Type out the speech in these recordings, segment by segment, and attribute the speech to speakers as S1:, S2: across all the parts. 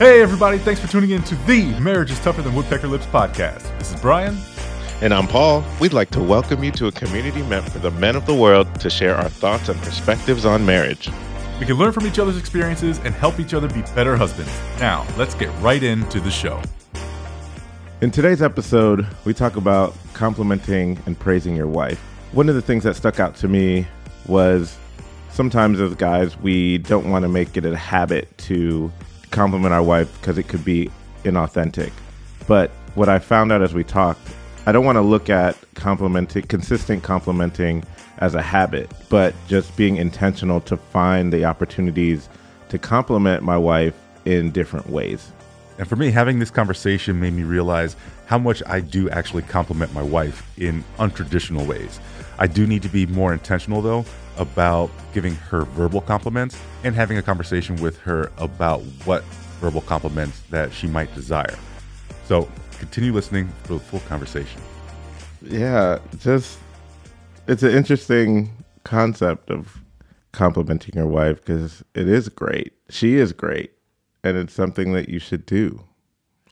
S1: Hey, everybody, thanks for tuning in to the Marriage is Tougher Than Woodpecker Lips podcast. This is Brian.
S2: And I'm Paul. We'd like to welcome you to a community meant for the men of the world to share our thoughts and perspectives on marriage.
S1: We can learn from each other's experiences and help each other be better husbands. Now, let's get right into the show.
S3: In today's episode, we talk about complimenting and praising your wife. One of the things that stuck out to me was sometimes as guys, we don't want to make it a habit to compliment our wife because it could be inauthentic. But what I found out as we talked, I don't want to look at complimenting, consistent complimenting as a habit, but just being intentional to find the opportunities to compliment my wife in different ways.
S1: And for me, having this conversation made me realize how much I do actually compliment my wife in untraditional ways. I do need to be more intentional, though, about giving her verbal compliments and having a conversation with her about what verbal compliments that she might desire. So continue listening for the full conversation.
S3: Yeah, just it's an interesting concept of complimenting your wife because it is great. She is great, and it's something that you should do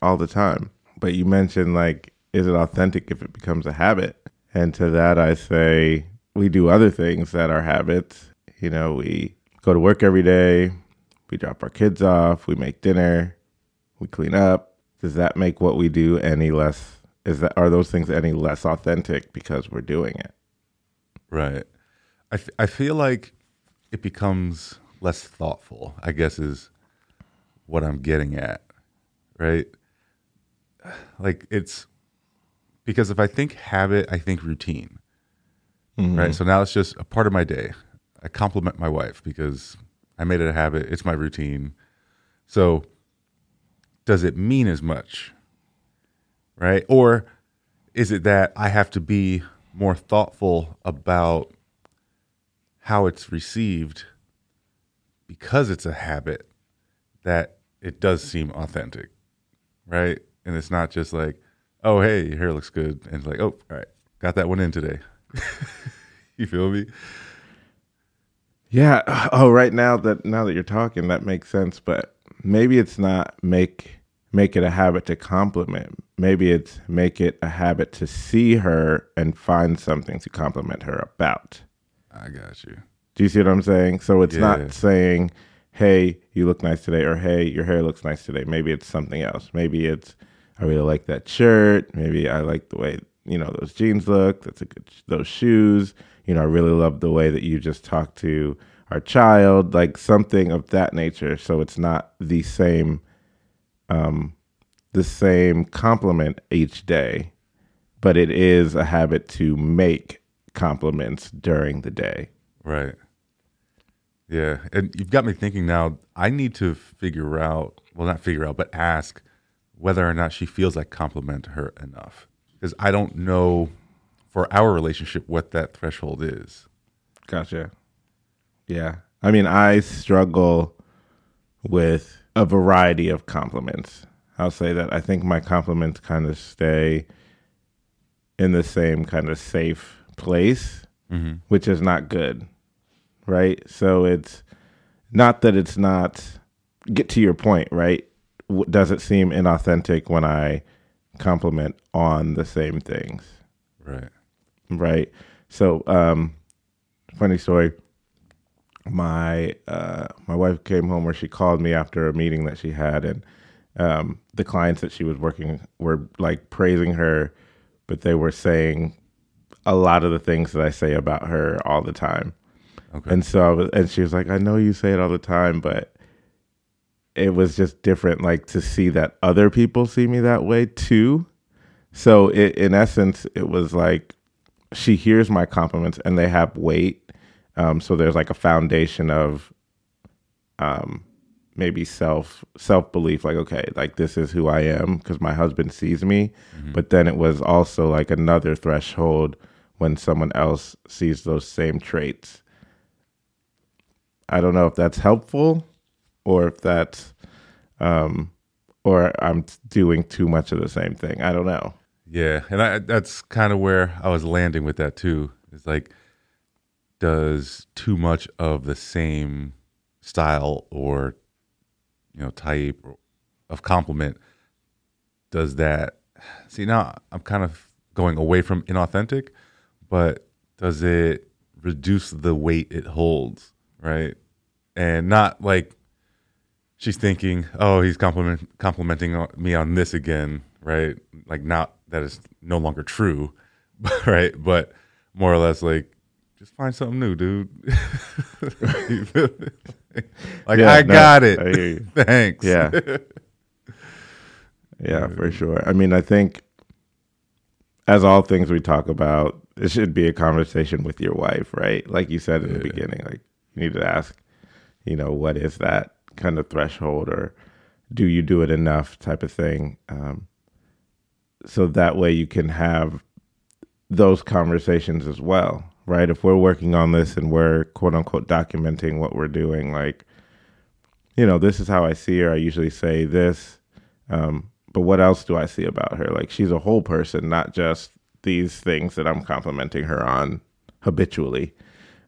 S3: all the time. But you mentioned like, is it authentic if it becomes a habit? And to that, I say we do other things that are habits. You know, we go to work every day, we drop our kids off, we make dinner, we clean up. Does that make what we do any less? Is that are those things any less authentic because we're doing it?
S1: Right. I, f- I feel like it becomes less thoughtful, I guess, is what I'm getting at. Right. Like it's because if I think habit, I think routine. Mm-hmm. Right. So now it's just a part of my day. I compliment my wife because I made it a habit. It's my routine. So does it mean as much? Right. Or is it that I have to be more thoughtful about how it's received because it's a habit that it does seem authentic, right? And it's not just like, oh, hey, your hair looks good. And it's like, oh, all right, got that one in today. you feel me?
S3: Yeah. Oh, right now that now that you're talking, that makes sense. But maybe it's not make make it a habit to compliment. Maybe it's make it a habit to see her and find something to compliment her about.
S1: I got you.
S3: Do you see what I'm saying? So it's yeah. not saying, "Hey, you look nice today," or "Hey, your hair looks nice today." Maybe it's something else. Maybe it's, "I really like that shirt." Maybe I like the way you know those jeans look. That's a good. Those shoes. You know, I really love the way that you just talked to our child. Like something of that nature. So it's not the same um, the same compliment each day, but it is a habit to make compliments during the day.
S1: Right. Yeah. And you've got me thinking now, I need to figure out, well, not figure out, but ask whether or not she feels I compliment her enough. Because I don't know for our relationship what that threshold is.
S3: Gotcha. Yeah. I mean, I struggle with a variety of compliments. I'll say that I think my compliments kind of stay in the same kind of safe place, mm-hmm. which is not good. Right? So it's not that it's not get to your point, right? Does it seem inauthentic when I compliment on the same things?
S1: Right.
S3: Right. So, um, funny story my uh, my wife came home where she called me after a meeting that she had, and um, the clients that she was working were like praising her, but they were saying a lot of the things that I say about her all the time. Okay. And so, was, and she was like, "I know you say it all the time, but." It was just different, like to see that other people see me that way too. So, it, in essence, it was like she hears my compliments and they have weight um, so there's like a foundation of um, maybe self self belief, like okay, like this is who I am because my husband sees me. Mm-hmm. But then it was also like another threshold when someone else sees those same traits. I don't know if that's helpful or if that's um, or I'm doing too much of the same thing. I don't know.
S1: Yeah, and I, that's kind of where I was landing with that too. It's like does too much of the same style or you know type of compliment, does that see now I'm kind of going away from inauthentic, but does it reduce the weight it holds, right? And not like she's thinking, "Oh, he's compliment complimenting me on this again," right? Like not that is no longer true, right? But more or less like just find something new, dude. like
S3: Yeah,
S1: I
S3: no,
S1: got it.
S3: I.
S1: Thanks.
S3: Yeah. yeah, for sure. I mean, I think as all things we talk about, it should be a conversation with your wife, right? Like you said in the beginning, like you need to ask, you know, what is that kind of threshold or do you do it enough type of thing? Um, so that way you can have those conversations as well, right? If we're working on this and we're quote unquote documenting what we're doing, like, you know, this is how I see her. I usually say this. Um, but what else do I see about her? Like, she's a whole person, not just these things that I'm complimenting her on habitually.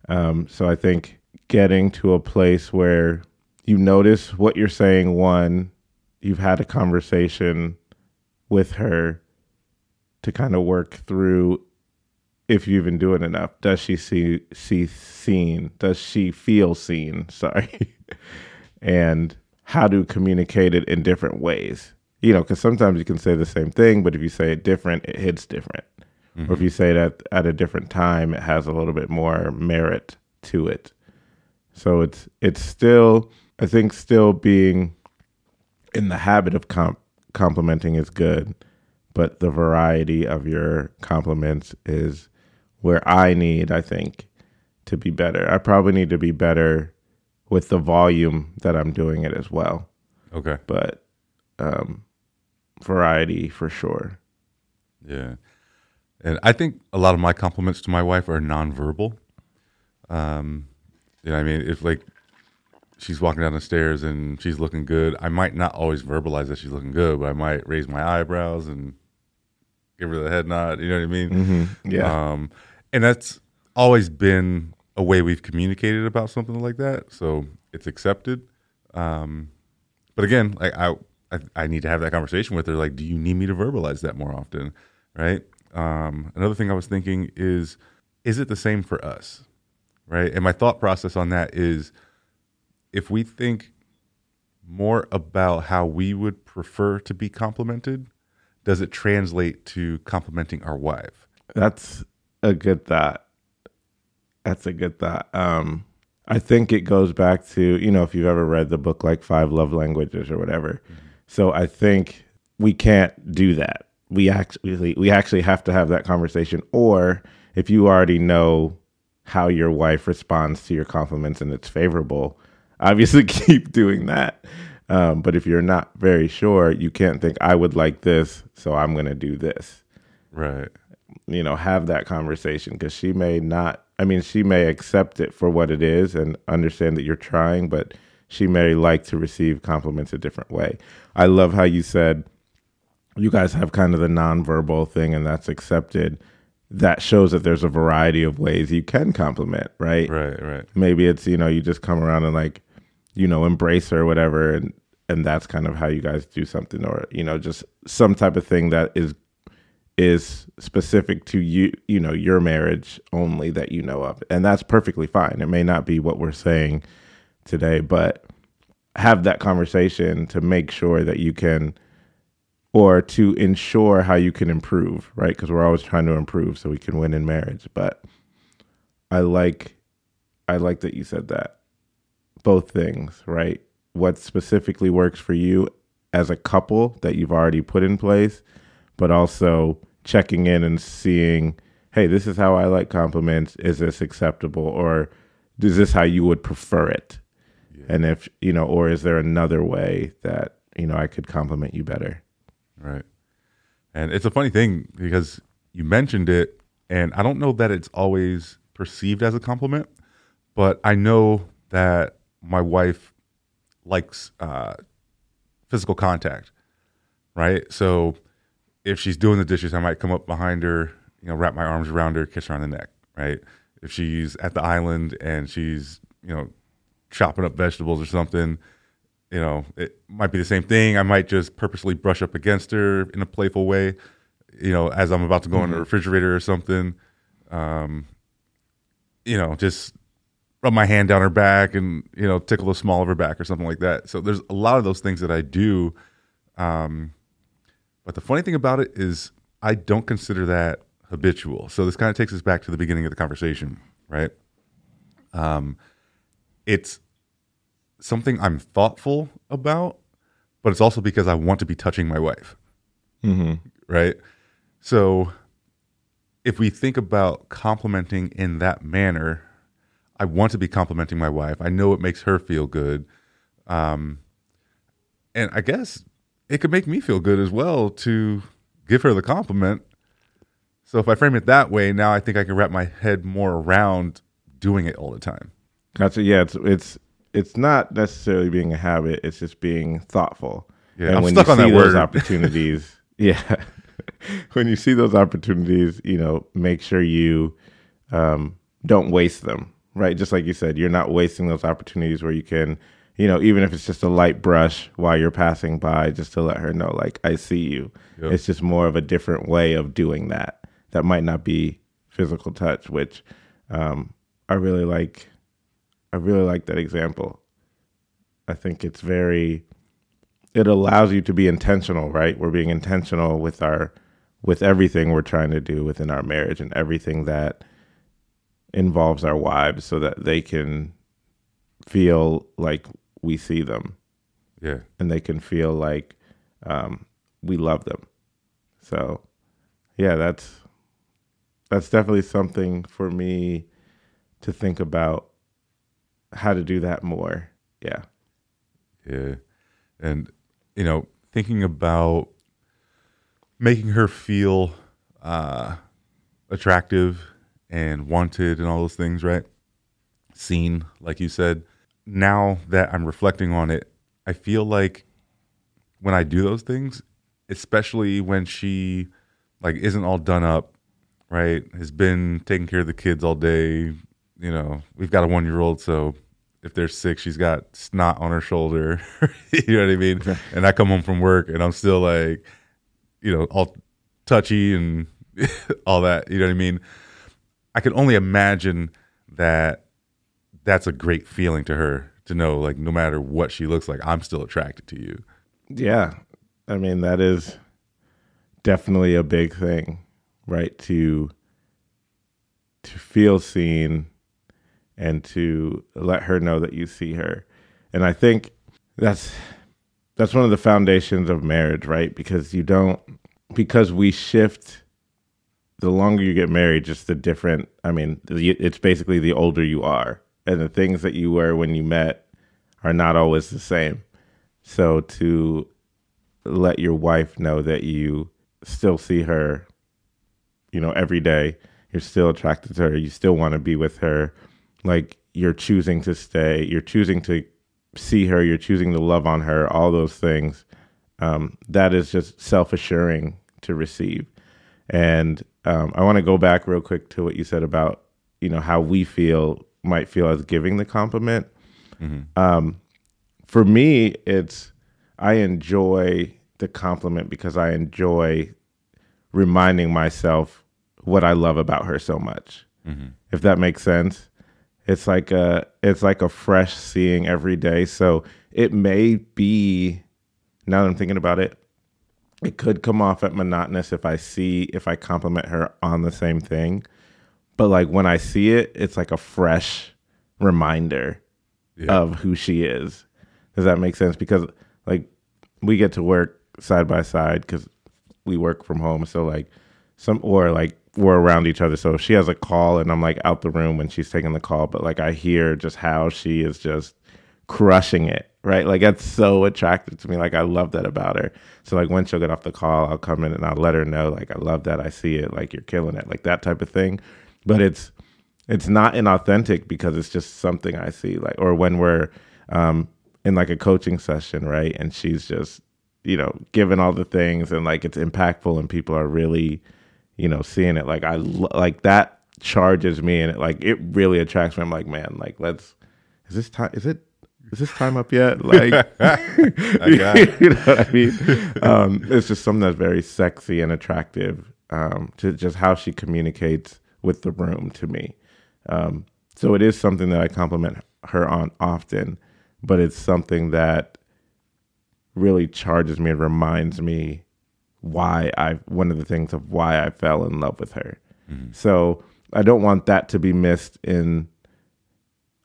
S3: Um, so I think getting to a place where you notice what you're saying, one, you've had a conversation with her to kind of work through if you've been doing enough. Does she see see seen? Does she feel seen? Sorry. and how to communicate it in different ways. You know, because sometimes you can say the same thing, but if you say it different, it hits different. Or if mm-hmm. you say it at, at a different time, it has a little bit more merit to it. So it's it's still, I think, still being in the habit of comp- complimenting is good, but the variety of your compliments is where I need, I think, to be better. I probably need to be better with the volume that I'm doing it as well,
S1: Okay.
S3: but um, variety for sure.
S1: Yeah. And I think a lot of my compliments to my wife are nonverbal. Um, you know, what I mean, if like she's walking down the stairs and she's looking good, I might not always verbalize that she's looking good, but I might raise my eyebrows and give her the head nod. You know what I mean?
S3: Yeah.
S1: Um, and that's always been a way we've communicated about something like that. So it's accepted. Um, but again, like I, I, I need to have that conversation with her. Like, do you need me to verbalize that more often? Right. Um, another thing I was thinking is, is it the same for us? Right. And my thought process on that is, if we think more about how we would prefer to be complimented, does it translate to complimenting our wife?
S3: That's a good thought. That's a good thought. Um, I think it goes back to you know if you've ever read the book like Five Love Languages or whatever. So I think we can't do that. We actually we actually have to have that conversation. Or if you already know how your wife responds to your compliments and it's favorable, obviously keep doing that. Um, but if you're not very sure, you can't think I would like this, so I'm going to do this
S1: Right.
S3: you know have that conversation because she may not i mean she may accept it for what it is and understand that you're trying but she may like to receive compliments a different way i love how you said you guys have kind of the nonverbal thing and that's accepted that shows that there's a variety of ways you can compliment right
S1: Right. Right.
S3: maybe it's you know you just come around and like you know embrace her or whatever and and that's kind of how you guys do something or you know just some type of thing that is is specific to you you know your marriage only that you know of. And that's perfectly fine. It may not be what we're saying today but have that conversation to make sure that you can or to ensure how you can improve right? Because we're always trying to improve so we can win in marriage. But i like i like that you said that both things right what specifically works for you as a couple that you've already put in place but also checking in and seeing, hey, this is how I like compliments. Is this acceptable? Or is this how you would prefer it? And if, you know, or is there another way that, you know, I could compliment you better?
S1: Right. And it's a funny thing because you mentioned it, and I don't know that it's always perceived as a compliment, but I know that my wife likes uh, physical contact, right? So if she's doing the dishes, I might come up behind her, you know, wrap my arms around her, kiss her on the neck, right? If she's at the island and she's, you know, chopping up vegetables or something, you know, it might be the same thing. I might just purposely brush up against her in a playful way, you know, as I'm about to go in the refrigerator or something. Um, you know, just rub my hand down her back and you know tickle the small of her back or something like that. So there's a lot of those things that I do. Um, but the funny thing about it is I don't consider that habitual. So this kind of takes us back to the beginning of the conversation, right? Um, it's something I'm thoughtful about, but it's also because I want to be touching my wife, right? So if we think about complimenting in that manner, I want to be complimenting my wife. I know it makes her feel good. Um, and I guess it could make me feel good as well to give her the compliment. So if I frame it that way, now I think I can wrap my head more around doing it all the time.
S3: Gotcha. Yeah, it's it's it's not necessarily being a habit. It's just being thoughtful.
S1: Yeah, I'm stuck on that
S3: those
S1: word.
S3: opportunities, yeah, when you see those opportunities, you know, make sure you um, don't waste them. Right, just like you said, you're not wasting those opportunities where you can, you know, even if it's just a light brush while you're passing by, just to let her know, like, I see you.
S1: Yep.
S3: It's just more of a different way of doing that. That might not be physical touch, which um, I really like. I really like that example. I think it's very it allows you to be intentional, right? We're being intentional with our with everything we're trying to do within our marriage and everything that involves our wives so that they can feel like we see them
S1: Yeah.
S3: and they can feel like um, we love them. So, yeah, that's that's definitely something for me to think about how to do that more. Yeah.
S1: Yeah. And, you know, thinking about making her feel uh, attractive and wanted and all those things, right? Seen, like you said. Now that I'm reflecting on it, I feel like when I do those things, especially when she like isn't all done up, right? Has been taking care of the kids all day. You know, we've got a one year old, so if they're sick, she's got snot on her shoulder. you know what I mean? And I come home from work and I'm still like, you know, all touchy and all that. You know what I mean? I can only imagine that that's a great feeling to her to know, like, no matter what she looks like, I'm still attracted to you.
S3: Yeah. I mean, that is definitely a big thing, right? To to feel seen and to let her know that you see her. And I think that's that's one of the foundations of marriage, right? Because you don't because we shift the longer you get married, just the different. I mean, it's basically the older you are, and the things that you were when you met are not always the same. So to let your wife know that you still see her, you know, every day, you're still attracted to her, you still want to be with her, like you're choosing to stay, you're choosing to see her, you're choosing to love on her, all those things. Um, that is just self assuring to receive. And um, I want to go back real quick to what you said about, you know, how we feel might feel as giving the compliment. Um, for me, it's I enjoy the compliment because I enjoy reminding myself what I love about her so much. If that makes sense. It's like a it's like a fresh seeing every day. So it may be now that I'm thinking about it, it could come off at monotonous if I see if I compliment her on the same thing. But like when I see it, it's like a fresh reminder
S1: Yeah.
S3: of who she is. Does that make sense? Because like we get to work side by side because we work from home. So like some or like we're around each other. So if she has a call and I'm like out the room when she's taking the call, but like I hear just how she is just crushing it. Right. Like that's so attractive to me. Like I love that about her. So like when she'll get off the call, I'll come in and I'll let her know, like, I love that. I see it, like you're killing it, like that type of thing. But it's it's not inauthentic because it's just something I see. Like or when we're um in like a coaching session, right? And she's just, you know, giving all the things and like it's impactful and people are really, you know, seeing it. Like I like that charges me and it like it really attracts me. I'm like, man, like let's is this time is it is this time up yet? Like,
S1: I got
S3: you know what I mean? Um, it's just something that's very sexy and attractive um, to just how she communicates with the room to me. Um, so it is something that I compliment her on often, but it's something that really charges me and reminds me why I one of the things of why I fell in love with her. So I don't want that to be missed in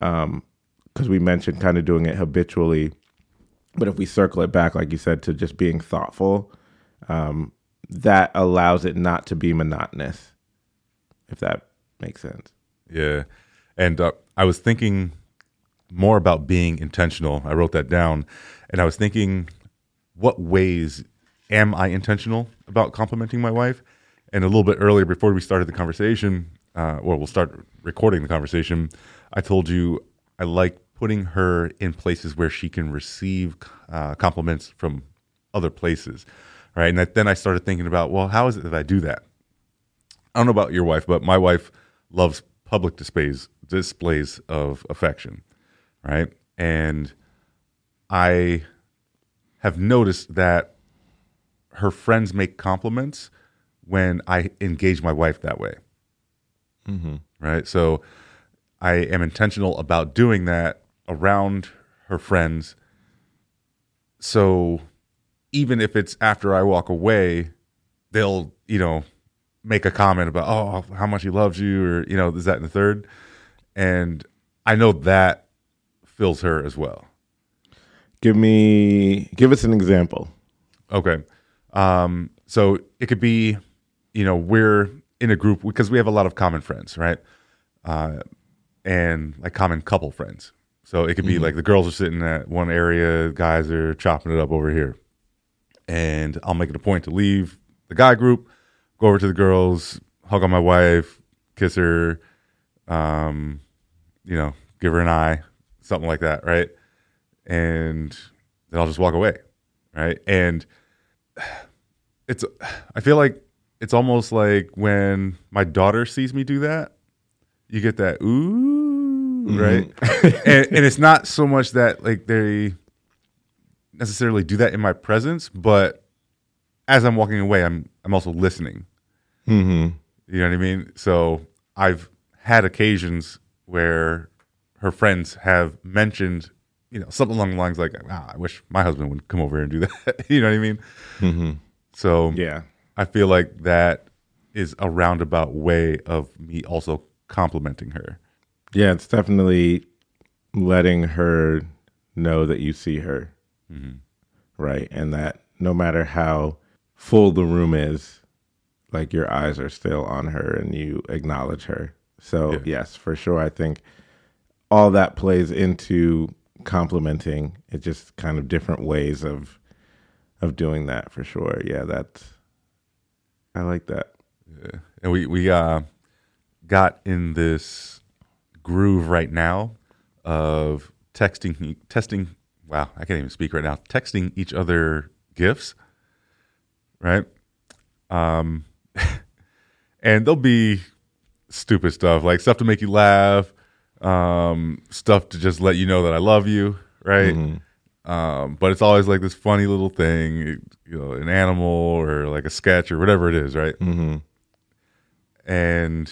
S3: um because we mentioned kind of doing it habitually. But if we circle it back, like you said, to just being thoughtful, um, that allows it not to be monotonous, if that makes sense.
S1: Yeah. And uh, I was thinking more about being intentional. I wrote that down. And I was thinking, what ways am I intentional about complimenting my wife? And a little bit earlier, before we started the conversation, uh, or we'll start recording the conversation, I told you I like putting her in places where she can receive uh, compliments from other places. Right. And then I started thinking about, well, how is it that I do that? I don't know about your wife, but my wife loves public displays displays of affection, right? And I have noticed that her friends make compliments when I engage my wife that way, right? So I am intentional about doing that around her friends. So even if it's after I walk away, they'll, you know, make a comment about, oh, how much he loves you, or, you know, is that in the third? And I know that fills her as well.
S3: Give me, give us an example.
S1: Okay. Um, so it could be, you know, we're in a group because we have a lot of common friends, right? Uh, and like common couple friends. So it could be like the girls are sitting at one area, guys are chopping it up over here. And I'll make it a point to leave the guy group, go over to the girls, hug on my wife, kiss her, um, you know, give her an eye, something like that, right? And then I'll just walk away, right? And it's I feel like it's almost like when my daughter sees me do that, you get that ooh, right? and, and it's not so much that like they necessarily do that in my presence, but as I'm walking away, I'm I'm also listening.
S3: Mm-hmm.
S1: You know what I mean? So I've had occasions where her friends have mentioned, you know, something along the lines like, "Wow, I wish my husband would come over and do that." you know what I mean?
S3: Mm-hmm.
S1: So
S3: Yeah.
S1: I feel like that is a roundabout way of me also complimenting her.
S3: Yeah, it's definitely letting her know that you see her, right? And that no matter how full the room is, like your eyes are still on her and you acknowledge her. So,
S1: Yeah.
S3: yes, for sure. I think all that plays into complimenting. It's just kind of different ways of of doing that for sure. Yeah, that's I like that. Yeah.
S1: and we we uh, got in this groove right now of texting, testing. Wow, I can't even speak right now. Texting each other gifts, right? Um, and they'll be stupid stuff like stuff to make you laugh, um, stuff to just let you know that I love you, right? Um, but it's always like this funny little thing, you know, an animal or like a sketch or whatever it is, right?
S3: Mm-hmm.
S1: And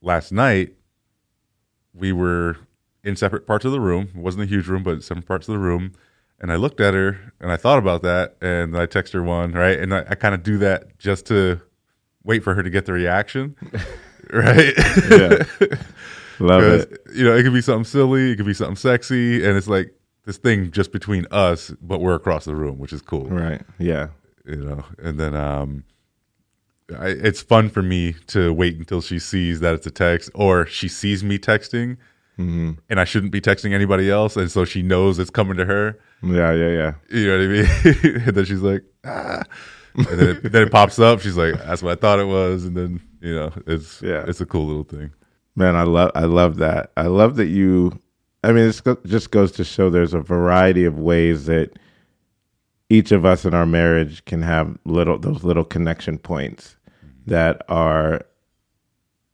S1: last night we were in separate parts of the room. It wasn't a huge room, but separate parts of the room. And I looked at her and I thought about that and I text her one, right? And I, I kind of do that just to wait for her to get the reaction, right?
S3: Yeah. Love it.
S1: you know, it could be something silly, it could be something sexy, and it's like this thing just between us, but we're across the room, which is cool
S3: Right. Yeah.
S1: you know and then um I, it's fun for me to wait until she sees that it's a text or she sees me texting
S3: Mm-hmm.
S1: and i shouldn't be texting anybody else and so she knows it's coming to her
S3: Yeah, yeah, yeah.
S1: you know what i mean and then she's like ah and then it, then it pops up she's like that's what i thought it was and then you know it's
S3: Yeah.
S1: it's a cool little thing
S3: Man, I love I love that. I love that you. I mean, it just goes to show there's a variety of ways that each of us in our marriage can have little those little connection points that are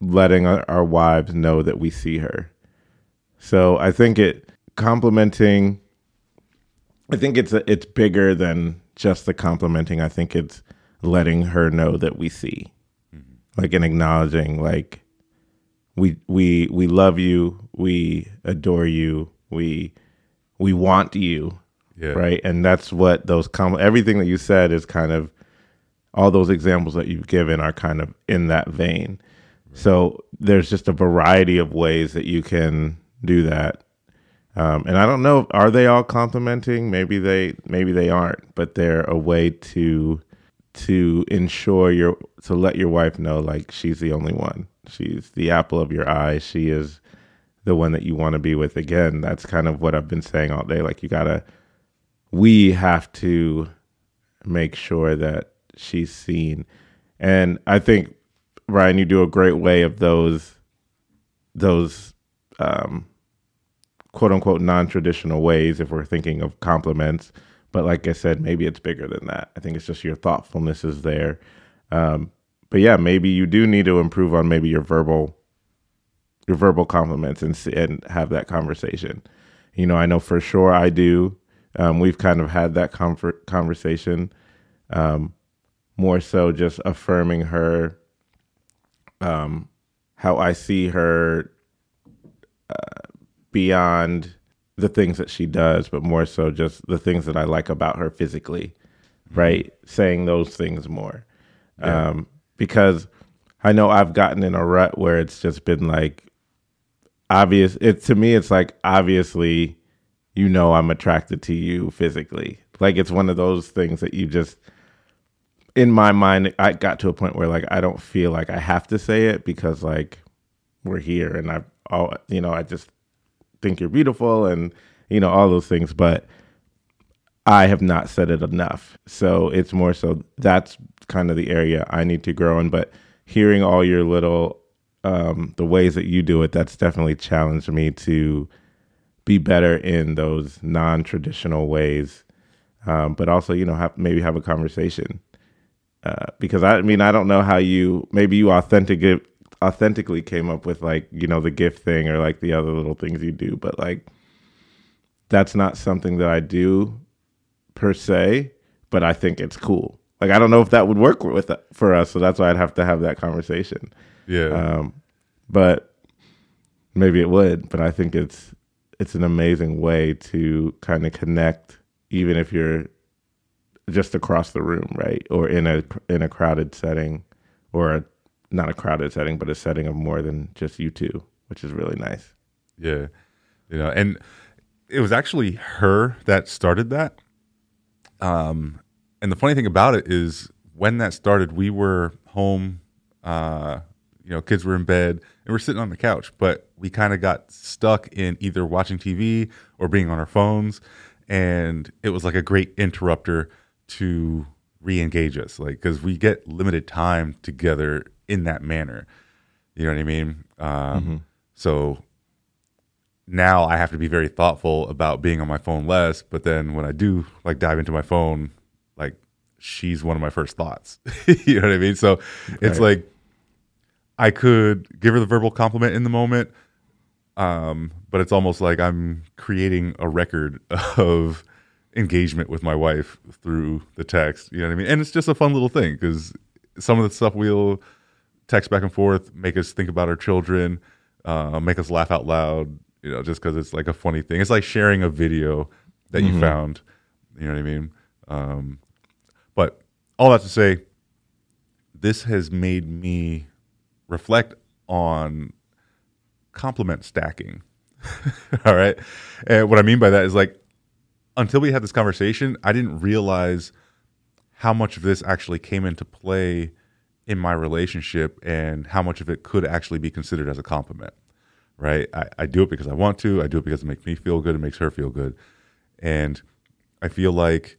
S3: letting our, wives know that we see her. So I think it complimenting. I think it's a, it's bigger than just the complimenting. I think it's letting her know that we see, mm-hmm. like and acknowledging, like we we we love you, we adore you, we we want you,
S1: Yeah.
S3: right? And that's what those com- everything that you said is kind of all those examples that you've given are kind of in that vein. So there's just a variety of ways that you can do that. Um, and I don't know, are they all complimenting? Maybe they, maybe they aren't, but they're a way to to ensure your to let your wife know like she's the only one. She's the apple of your eye. She is the one that you want to be with. Again, that's kind of what I've been saying all day. Like you gotta, we have to make sure that she's seen. And I think Brian, you do a great way of those those um, quote unquote non traditional ways if we're thinking of compliments. But like I said, maybe it's bigger than that. I think it's just your thoughtfulness is there. Um, but yeah, maybe you do need to improve on maybe your verbal your verbal compliments and and have that conversation. You know, I know for sure I do. Um, we've kind of had that comfort conversation. Um, more so, just affirming her, um, how I see her uh, beyond the things that she does, but more so just the things that I like about her physically. Right, saying those things more, um, because I know I've gotten in a rut where it's just been like obvious it to me it's like obviously you know I'm attracted to you physically. Like it's one of those things that you just in my mind I got to a point where like I don't feel like I have to say it because like we're here and I all you know I just think you're beautiful and you know all those things but I have not said it enough. So it's more so that's kind of the area I need to grow in but hearing all your little um the ways that you do it that's definitely challenged me to be better in those non-traditional ways um, but also you know have, maybe have a conversation uh, because I mean I don't know how you maybe you authentic authentically came up with like you know the gift thing or like the other little things you do but like that's not something that I do per se but I think it's cool like I don't know if that would work with for us so that's why I'd have to have that conversation
S1: Yeah.
S3: um, but maybe it would. But I think it's it's an amazing way to kind of connect, even if you're just across the room, right, or in a in a crowded setting, or a, not a crowded setting, but a setting of more than just you two, which is really nice.
S1: Yeah. You know, and it was actually her that started that. Um, and the funny thing about it is when that started, we were home, uh, you know, kids were in bed and we're sitting on the couch, but we kind of got stuck in either watching TV or being on our phones. And it was like a great interrupter to re engage us, like, because we get limited time together in that manner. You know what I mean? Um, So now I have to be very thoughtful about being on my phone less. But then when I do like dive into my phone, like she's one of my first thoughts. you know what I mean? So it's
S3: Right.
S1: like I could give her the verbal compliment in the moment, um, but it's almost like I'm creating a record of engagement with my wife through the text. You know what I mean? And it's just a fun little thing because some of the stuff we'll text back and forth make us think about our children, uh, make us laugh out loud. You know, just because it's like a funny thing. It's like sharing a video that you found. You know what I mean? Um, but all that to say, this has made me reflect on compliment stacking. All right. And what I mean by that is like, until we had this conversation, I didn't realize how much of this actually came into play in my relationship and how much of it could actually be considered as a compliment. Right. I, I do it because I want to. I do it because it makes me feel good. It makes her feel good. And I feel like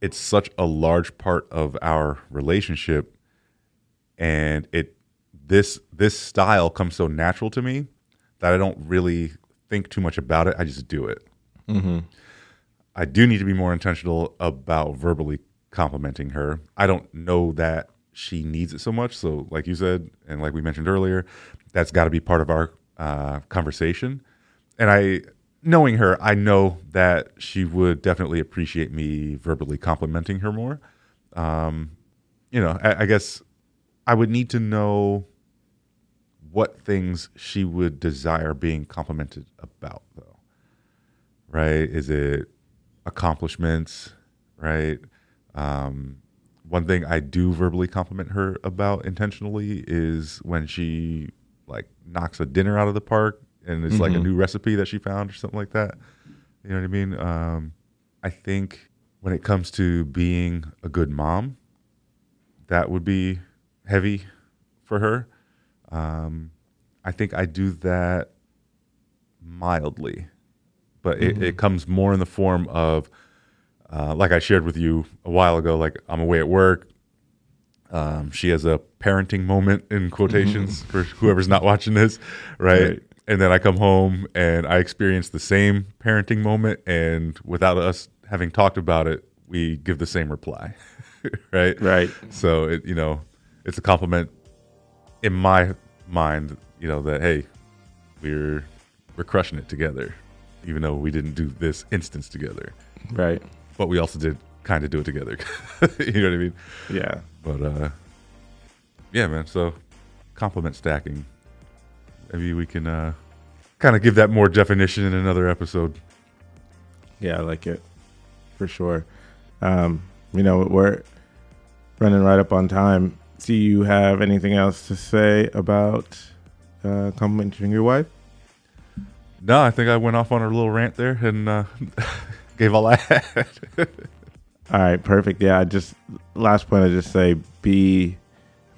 S1: it's such a large part of our relationship and it this this style comes so natural to me that I don't really think too much about it. I just do it. I do need to be more intentional about verbally complimenting her. I don't know that she needs it so much. So, like you said, and like we mentioned earlier, that's got to be part of our uh, conversation. And I knowing her, I know that she would definitely appreciate me verbally complimenting her more. Um, you know, I, I guess I would need to know what things she would desire being complimented about, though. Right? Is it accomplishments? Right? Um, one thing I do verbally compliment her about intentionally is when she like knocks a dinner out of the park and it's like a new recipe that she found or something like that. You know what I mean? Um, I think when it comes to being a good mom, that would be heavy for her. Um, I think I do that mildly, but it, it comes more in the form of, uh, like I shared with you a while ago, like I'm away at work. Um, she has a parenting moment in quotations for whoever's not watching this, right?
S3: Right.
S1: And then I come home and I experience the same parenting moment, and without us having talked about it, we give the same reply, right?
S3: Right.
S1: So it, you know, it's a compliment in my mind, you know, that hey, we're we're crushing it together, even though we didn't do this instance together,
S3: Right.
S1: but we also did kind of do it together. you know what I mean?
S3: Yeah.
S1: But uh, yeah, man. So compliment stacking. Maybe we can uh, kind of give that more definition in another episode.
S3: Yeah, I like it for sure. Um, you know, we're running right up on time. Do you have anything else to say about uh, complimenting your wife?
S1: No, I think I went off on a little rant there and uh, gave all I had.
S3: All right, perfect. Yeah, I just last point I just say be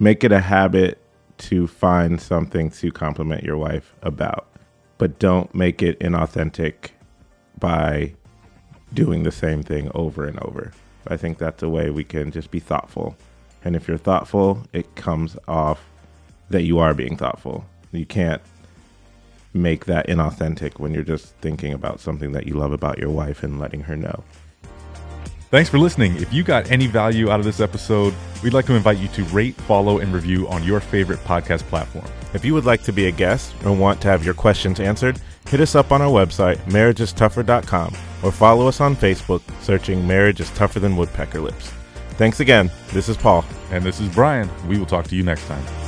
S3: make it a habit to find something to compliment your wife about, but don't make it inauthentic by doing the same thing over and over. I think that's a way we can just be thoughtful. And if you're thoughtful, it comes off that you are being thoughtful. You can't make that inauthentic when you're just thinking about something that you love about your wife and letting her know.
S1: Thanks for listening. If you got any value out of this episode, we'd like to invite you to rate, follow, and review on your favorite podcast platform.
S3: If you would like to be a guest or want to have your questions answered, hit us up on our website, marriageistougher.com, or follow us on Facebook, searching Marriage is Tougher Than Woodpecker Lips. Thanks again. This is Paul.
S1: And this is Brian. We will talk to you next time.